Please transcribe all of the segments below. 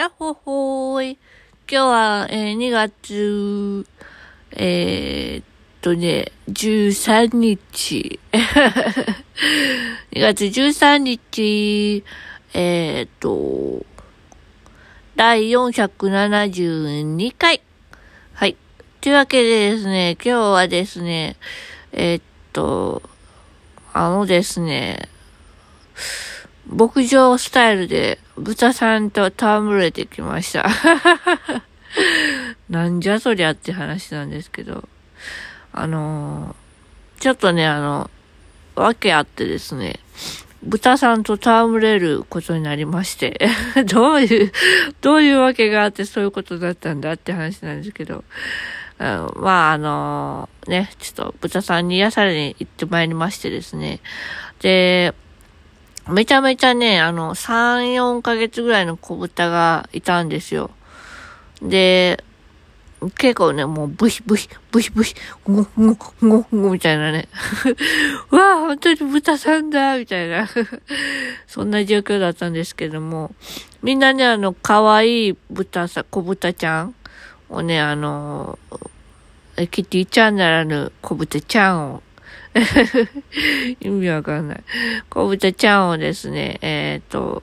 やっほほーい。今日は、えー、2月、えー、っとね、13日。2月13日、えー、っと、第472回。はい。というわけでですね、今日はですね、えー、っと、あのですね、牧場スタイルで豚さんと戯れてきました。なんじゃそりゃって話なんですけど、あのー、ちょっとね、あの、わけあってですね、豚さんと戯れることになりまして、どういう、どういうわけがあってそういうことだったんだって話なんですけど、うん、まあ、あのー、ね、ちょっと豚さんに癒されに行ってまいりましてですね、で、めちゃめちゃね、あの、3、4ヶ月ぐらいの子豚がいたんですよ。で、結構ね、もうブヒブヒ、ブヒブヒ、ゴゴゴゴみたいなね。わあ、本当に豚さんだみたいな。そんな状況だったんですけども、みんなね、あの、可愛い豚さ、小豚ちゃんをね、あの、キティちゃんならぬ小豚ちゃんを 意味わかんない。小豚ちゃんをですね、えっ、と、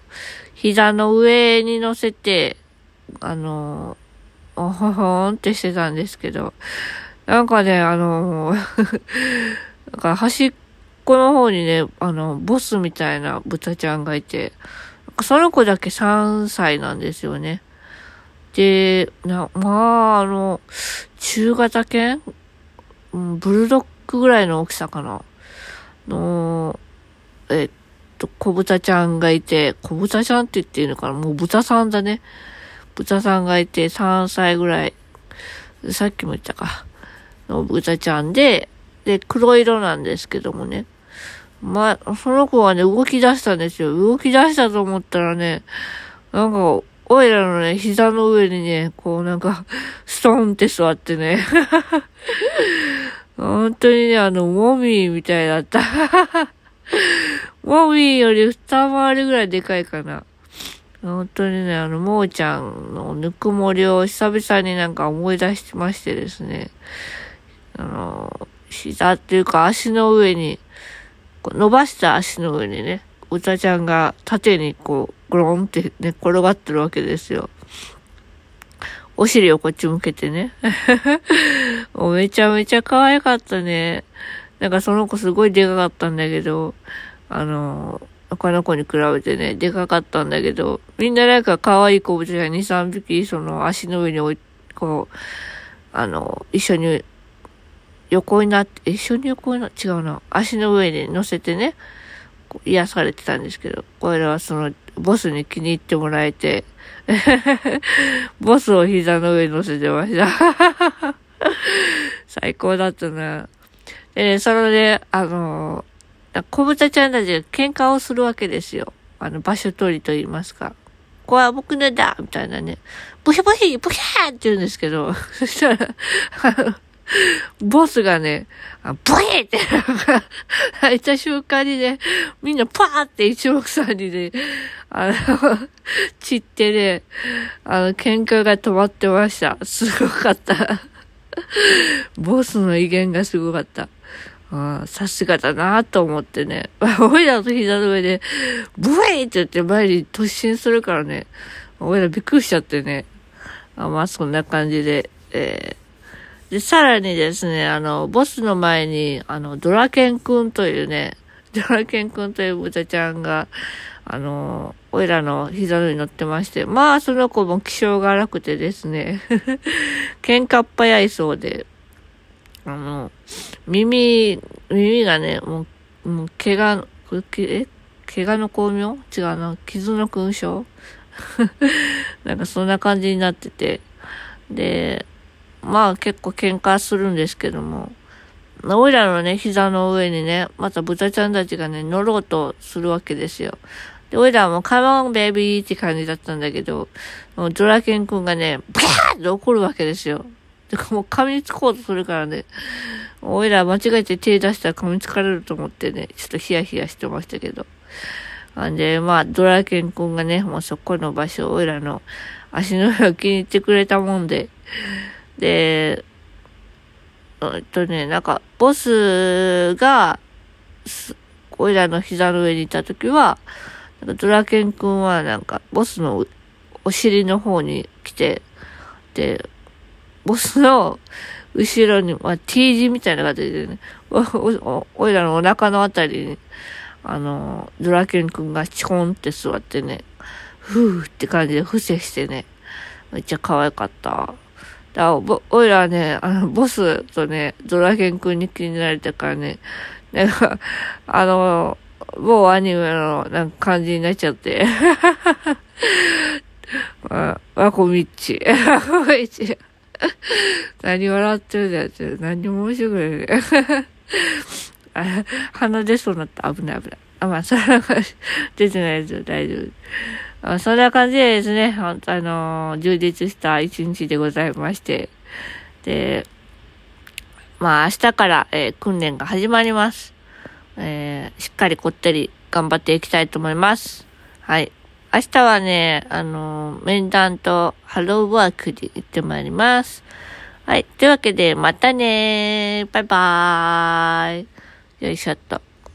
膝の上に乗せて、あの、おほほんってしてたんですけど、なんかね、あの、なんか端っこの方にね、あの、ボスみたいな豚ちゃんがいて、その子だけ3歳なんですよね。で、な、まあ、あの、中型犬、ブルドックぐらいの大きさかな。の、えっと、小豚ちゃんがいて、小豚ちゃんって言っていいのかな？もう豚さんだね。豚さんがいて3歳ぐらい。さっきも言ったか。の豚ちゃんで、で、黒色なんですけどもね。まあ、その子はね、動き出したんですよ。動き出したと思ったらね、なんか、おいらのね、膝の上にね、こうなんか、ストンって座ってね。本当にね、あの、モミーみたいだった。モミーより二回りぐらいでかいかな。本当にね、あの、もーちゃんのぬくもりを久々になんか思い出してましてですね。あの、膝っていうか足の上に、伸ばした足の上にね、うたちゃんが縦にこう、ゴロンって寝、転がってるわけですよ。お尻をこっち向けてね。もうめちゃめちゃ可愛かったね。なんかその子すごいでかかったんだけど、あの、他の子に比べてね、でかかったんだけど、みんななんか可愛い子豚が2、3匹、その足の上に置い、こう、あの、一緒に横になって、一緒に横にな、違うな、足の上に乗せてね、癒されてたんですけど、これはその、ボスに気に入ってもらえて、ボスを膝の上に乗せてました。最高だったな。で、それで、あの、小豚ちゃんたちが喧嘩をするわけですよ。あの、場所取りと言いますか。ここは僕のだみたいなね。ブヒブヒブヒーって言うんですけど、そしたら、あの、ボスがね、ブイって開いた瞬間にね、みんなパーって一目散にね、あの、散ってね、あの、喧嘩が止まってました。すごかった。ボスの威厳がすごかった。さすがだなと思ってね。おいらの膝の上で、ブイって言って前に突進するからね。おいらびっくりしちゃってね。あまあ、そんな感じで、えーで、さらにですね、あの、ボスの前に、あの、ドラケンくんというね、ドラケンくんという豚ちゃんが、あの、おいらの膝の上に乗ってまして、まあ、その子も気性が荒くてですね、喧嘩っ早いそうで、あの、耳、耳がね、もう、もう、怪我、え怪我の巧妙？違うな、傷の勲章？なんかそんな感じになってて、で、まあ結構喧嘩するんですけども、おいらのね、膝の上にね、また豚ちゃんたちがね、乗ろうとするわけですよ。で、おいらもうカモンベイビーって感じだったんだけど、ドラケンくんがね、ブキャーって怒るわけですよ。で、もう噛みつこうとするからね、おいら間違えて手出したら噛みつかれると思ってね、ちょっとヒヤヒヤしてましたけど。んで、まあ、ドラケン君がね、もうそこの場所、おいらの足の裏を気に入ってくれたもんで、で、えっとね、なんか、ボスが、おいらの膝の上にいたときは、なんかドラケン君はなんか、ボスのお尻の方に来て、で、ボスの後ろに、まあ、T 字みたいな形でね、お、いらのお腹のあたりに、あの、ドラケン君がチコンって座ってね、ふーって感じで伏せしてね、めっちゃ可愛かった。だおおいらはね、あの、ボスとね、ドラケン君に気になれたからね、なんか、あの、某アニメのなんか感じになっちゃって。あ、ワコミッチ。ワコミッチ。何笑ってるんだよって。何も面白くないね。あ、鼻出そうになった。危ない危ない。あ、まあ、そんな感じ。出てないですよ。大丈夫。そんな感じでですね、あの、充実した一日でございまして。で、まあ明日から、えー、訓練が始まります。えー、しっかりこってり頑張っていきたいと思います。はい。明日はね、あの、面談とハローワークで行ってまいります。はい。というわけで、またねバイバーイ。よいしょっと。